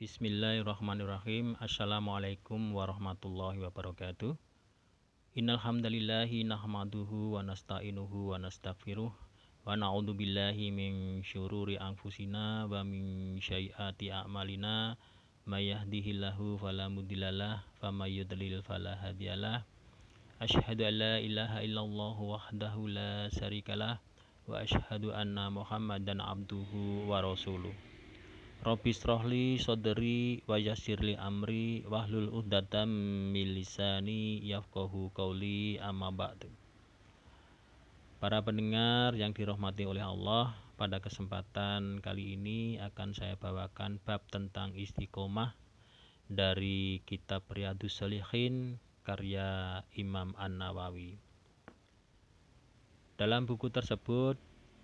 Bismillahirrahmanirrahim. Assalamualaikum warahmatullahi wabarakatuh. Innal hamdalillahi nahmaduhu wa nasta'inuhu wa nastaghfiruh wa na'udzu billahi min syururi anfusina wa min syai'ati a'malina may yahdihillahu fala mudhillalah wa may yudlil fala hadiyalah. Asyhadu an la ilaha illallah wahdahu la syarikalah wa asyhadu anna Muhammadan abduhu wa rasuluh. Rabbi srohli sodri wa yassirli amri wahlul uqdatam min lisani yafqahu qauli amma ba'du. Para pendengar yang dirahmati oleh Allah, pada kesempatan kali ini akan saya bawakan bab tentang istiqomah dari kitab Riyadus Shalihin karya Imam An-Nawawi. Dalam buku tersebut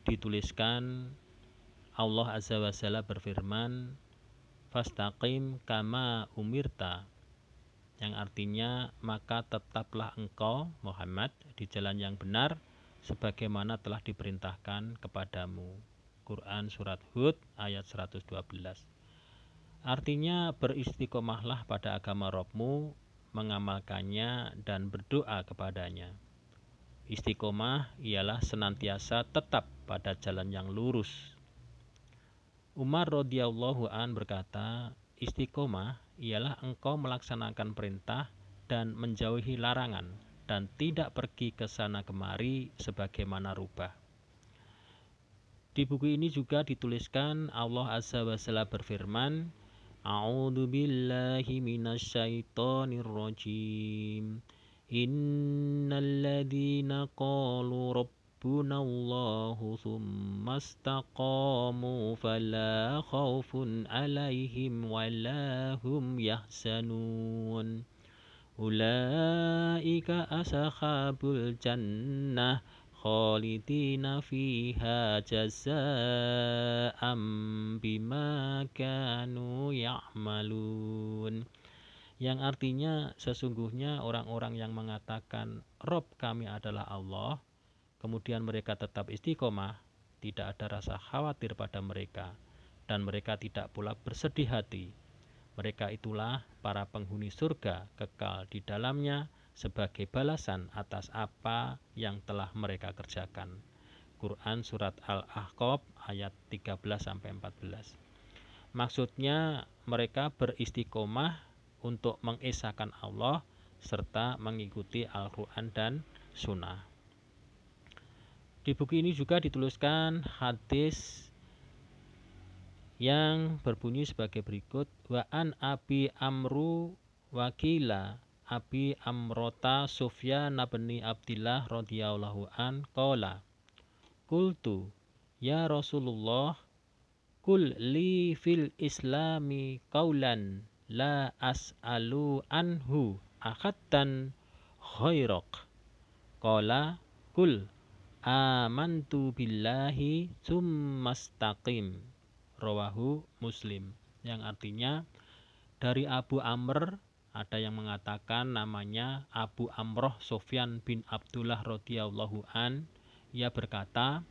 dituliskan Allah Azza wa Jalla berfirman Fastaqim kama umirta yang artinya maka tetaplah engkau Muhammad di jalan yang benar sebagaimana telah diperintahkan kepadamu. Quran surat Hud ayat 112. Artinya beristiqomahlah pada agama Robmu, mengamalkannya dan berdoa kepadanya. Istiqomah ialah senantiasa tetap pada jalan yang lurus Umar radhiyallahu an berkata, istiqomah ialah engkau melaksanakan perintah dan menjauhi larangan dan tidak pergi ke sana kemari sebagaimana rubah. Di buku ini juga dituliskan Allah Azza wa Jalla berfirman, A'udzu billahi minasyaitonir rajim. Innal ladzina qalu ربنا الله ثم استقاموا فلا خوف عليهم ولا هم يحزنون أولئك أصحاب الجنة خالدين فيها جزاء بما كانوا يعملون yang artinya sesungguhnya orang-orang yang mengatakan Rob kami adalah Allah kemudian mereka tetap istiqomah, tidak ada rasa khawatir pada mereka, dan mereka tidak pula bersedih hati. Mereka itulah para penghuni surga kekal di dalamnya sebagai balasan atas apa yang telah mereka kerjakan. Quran Surat Al-Ahqaf ayat 13-14 Maksudnya mereka beristiqomah untuk mengesahkan Allah serta mengikuti Al-Quran dan Sunnah. Di buku ini juga dituliskan hadis yang berbunyi sebagai berikut. Wa an abi amru wakila abi amrota sufyan bin abdillah radhiyallahu an qala qultu ya rasulullah kul li fil islami qaulan la as'alu anhu akhatan khairak. Qala kul amantu billahi summastaqim rawahu muslim. Yang artinya dari Abu Amr ada yang mengatakan namanya Abu Amroh Sofyan bin Abdullah radhiyallahu an. Ia berkata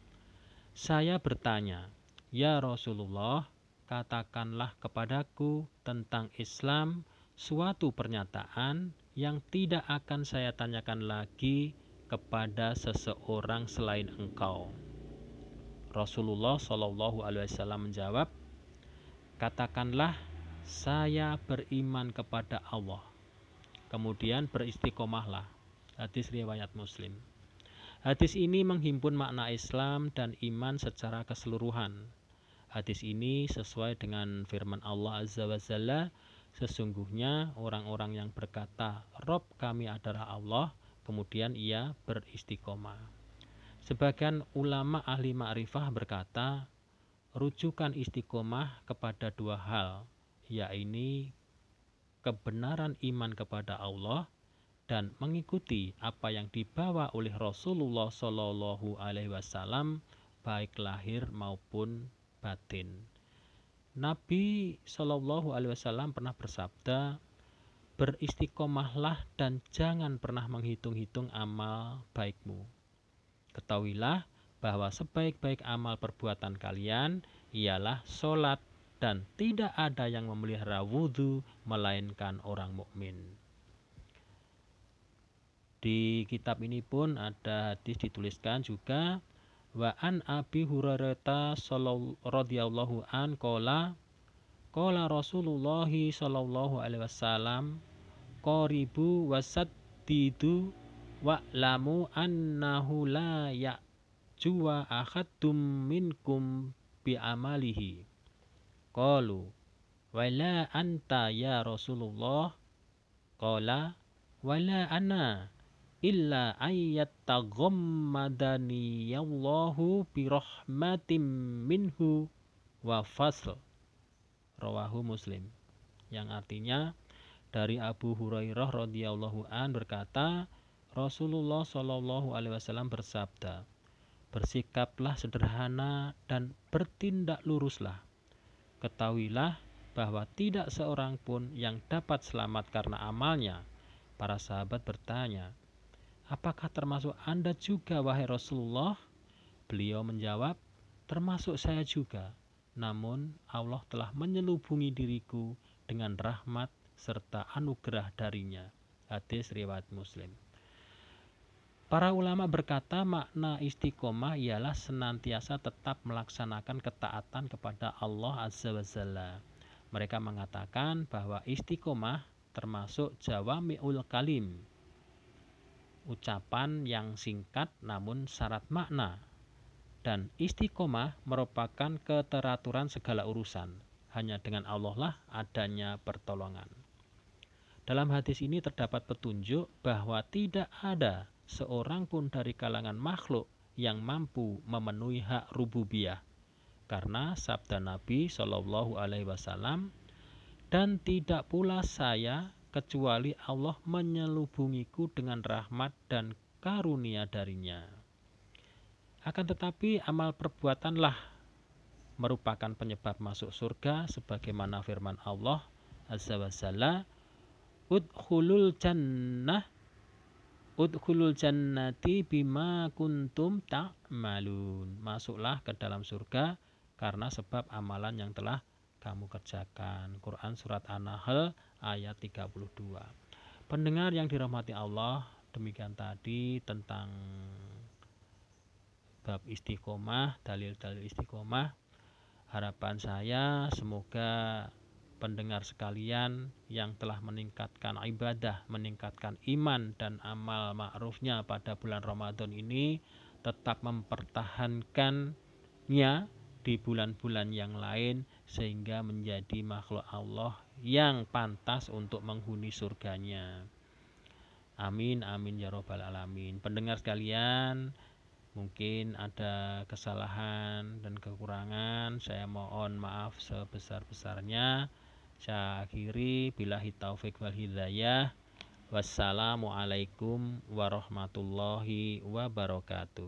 saya bertanya ya Rasulullah katakanlah kepadaku tentang Islam suatu pernyataan yang tidak akan saya tanyakan lagi kepada seseorang selain engkau. Rasulullah Shallallahu Alaihi Wasallam menjawab, katakanlah saya beriman kepada Allah. Kemudian beristiqomahlah. Hadis riwayat Muslim. Hadis ini menghimpun makna Islam dan iman secara keseluruhan. Hadis ini sesuai dengan firman Allah Azza wa Jalla, sesungguhnya orang-orang yang berkata, Rob kami adalah Allah, kemudian ia beristiqomah. Sebagian ulama ahli ma'rifah berkata, rujukan istiqomah kepada dua hal, yaitu kebenaran iman kepada Allah dan mengikuti apa yang dibawa oleh Rasulullah Shallallahu Alaihi Wasallam baik lahir maupun batin. Nabi Shallallahu Alaihi Wasallam pernah bersabda, beristiqomahlah dan jangan pernah menghitung-hitung amal baikmu. Ketahuilah bahwa sebaik-baik amal perbuatan kalian ialah sholat dan tidak ada yang memelihara wudhu melainkan orang mukmin. Di kitab ini pun ada hadis dituliskan juga wa an Abi Hurairah radhiyallahu an qala qala Rasulullah sallallahu alaihi wasallam qaribu wasaddidu wa'lamu annahu la ya'juwa ahadum minkum bi amalihi qalu wala anta ya Rasulullah? Qala wala ana illa ayat taghammadani yallahu bi rahmatim minhu wa fasl rawahu muslim yang artinya dari Abu Hurairah radhiyallahu an berkata Rasulullah Shallallahu alaihi wasallam bersabda bersikaplah sederhana dan bertindak luruslah ketahuilah bahwa tidak seorang pun yang dapat selamat karena amalnya para sahabat bertanya Apakah termasuk Anda juga, wahai Rasulullah? Beliau menjawab, termasuk saya juga. Namun Allah telah menyelubungi diriku dengan rahmat serta anugerah darinya. Hadis riwayat Muslim. Para ulama berkata makna istiqomah ialah senantiasa tetap melaksanakan ketaatan kepada Allah Azza wa Jalla. Mereka mengatakan bahwa istiqomah termasuk jawami'ul kalim, ucapan yang singkat namun syarat makna. Dan istiqomah merupakan keteraturan segala urusan. Hanya dengan Allah lah adanya pertolongan. Dalam hadis ini terdapat petunjuk bahwa tidak ada seorang pun dari kalangan makhluk yang mampu memenuhi hak rububiyah. Karena sabda Nabi Shallallahu Alaihi Wasallam dan tidak pula saya kecuali Allah menyelubungiku dengan rahmat dan karunia darinya. Akan tetapi amal perbuatanlah merupakan penyebab masuk surga sebagaimana firman Allah Azza wa Jalla Udkhulul jannah Udkhulul jannati bima kuntum ta'malun Masuklah ke dalam surga karena sebab amalan yang telah kamu kerjakan. Quran surat An-Nahl ayat 32. Pendengar yang dirahmati Allah, demikian tadi tentang bab istiqomah, dalil-dalil istiqomah. Harapan saya semoga pendengar sekalian yang telah meningkatkan ibadah, meningkatkan iman dan amal ma'rufnya pada bulan Ramadan ini tetap mempertahankannya di bulan-bulan yang lain sehingga menjadi makhluk Allah yang pantas untuk menghuni surganya. Amin amin ya robbal alamin. Pendengar sekalian, mungkin ada kesalahan dan kekurangan. Saya mohon maaf sebesar-besarnya. Saya akhiri bila taufik wal hidayah. Wassalamualaikum warahmatullahi wabarakatuh.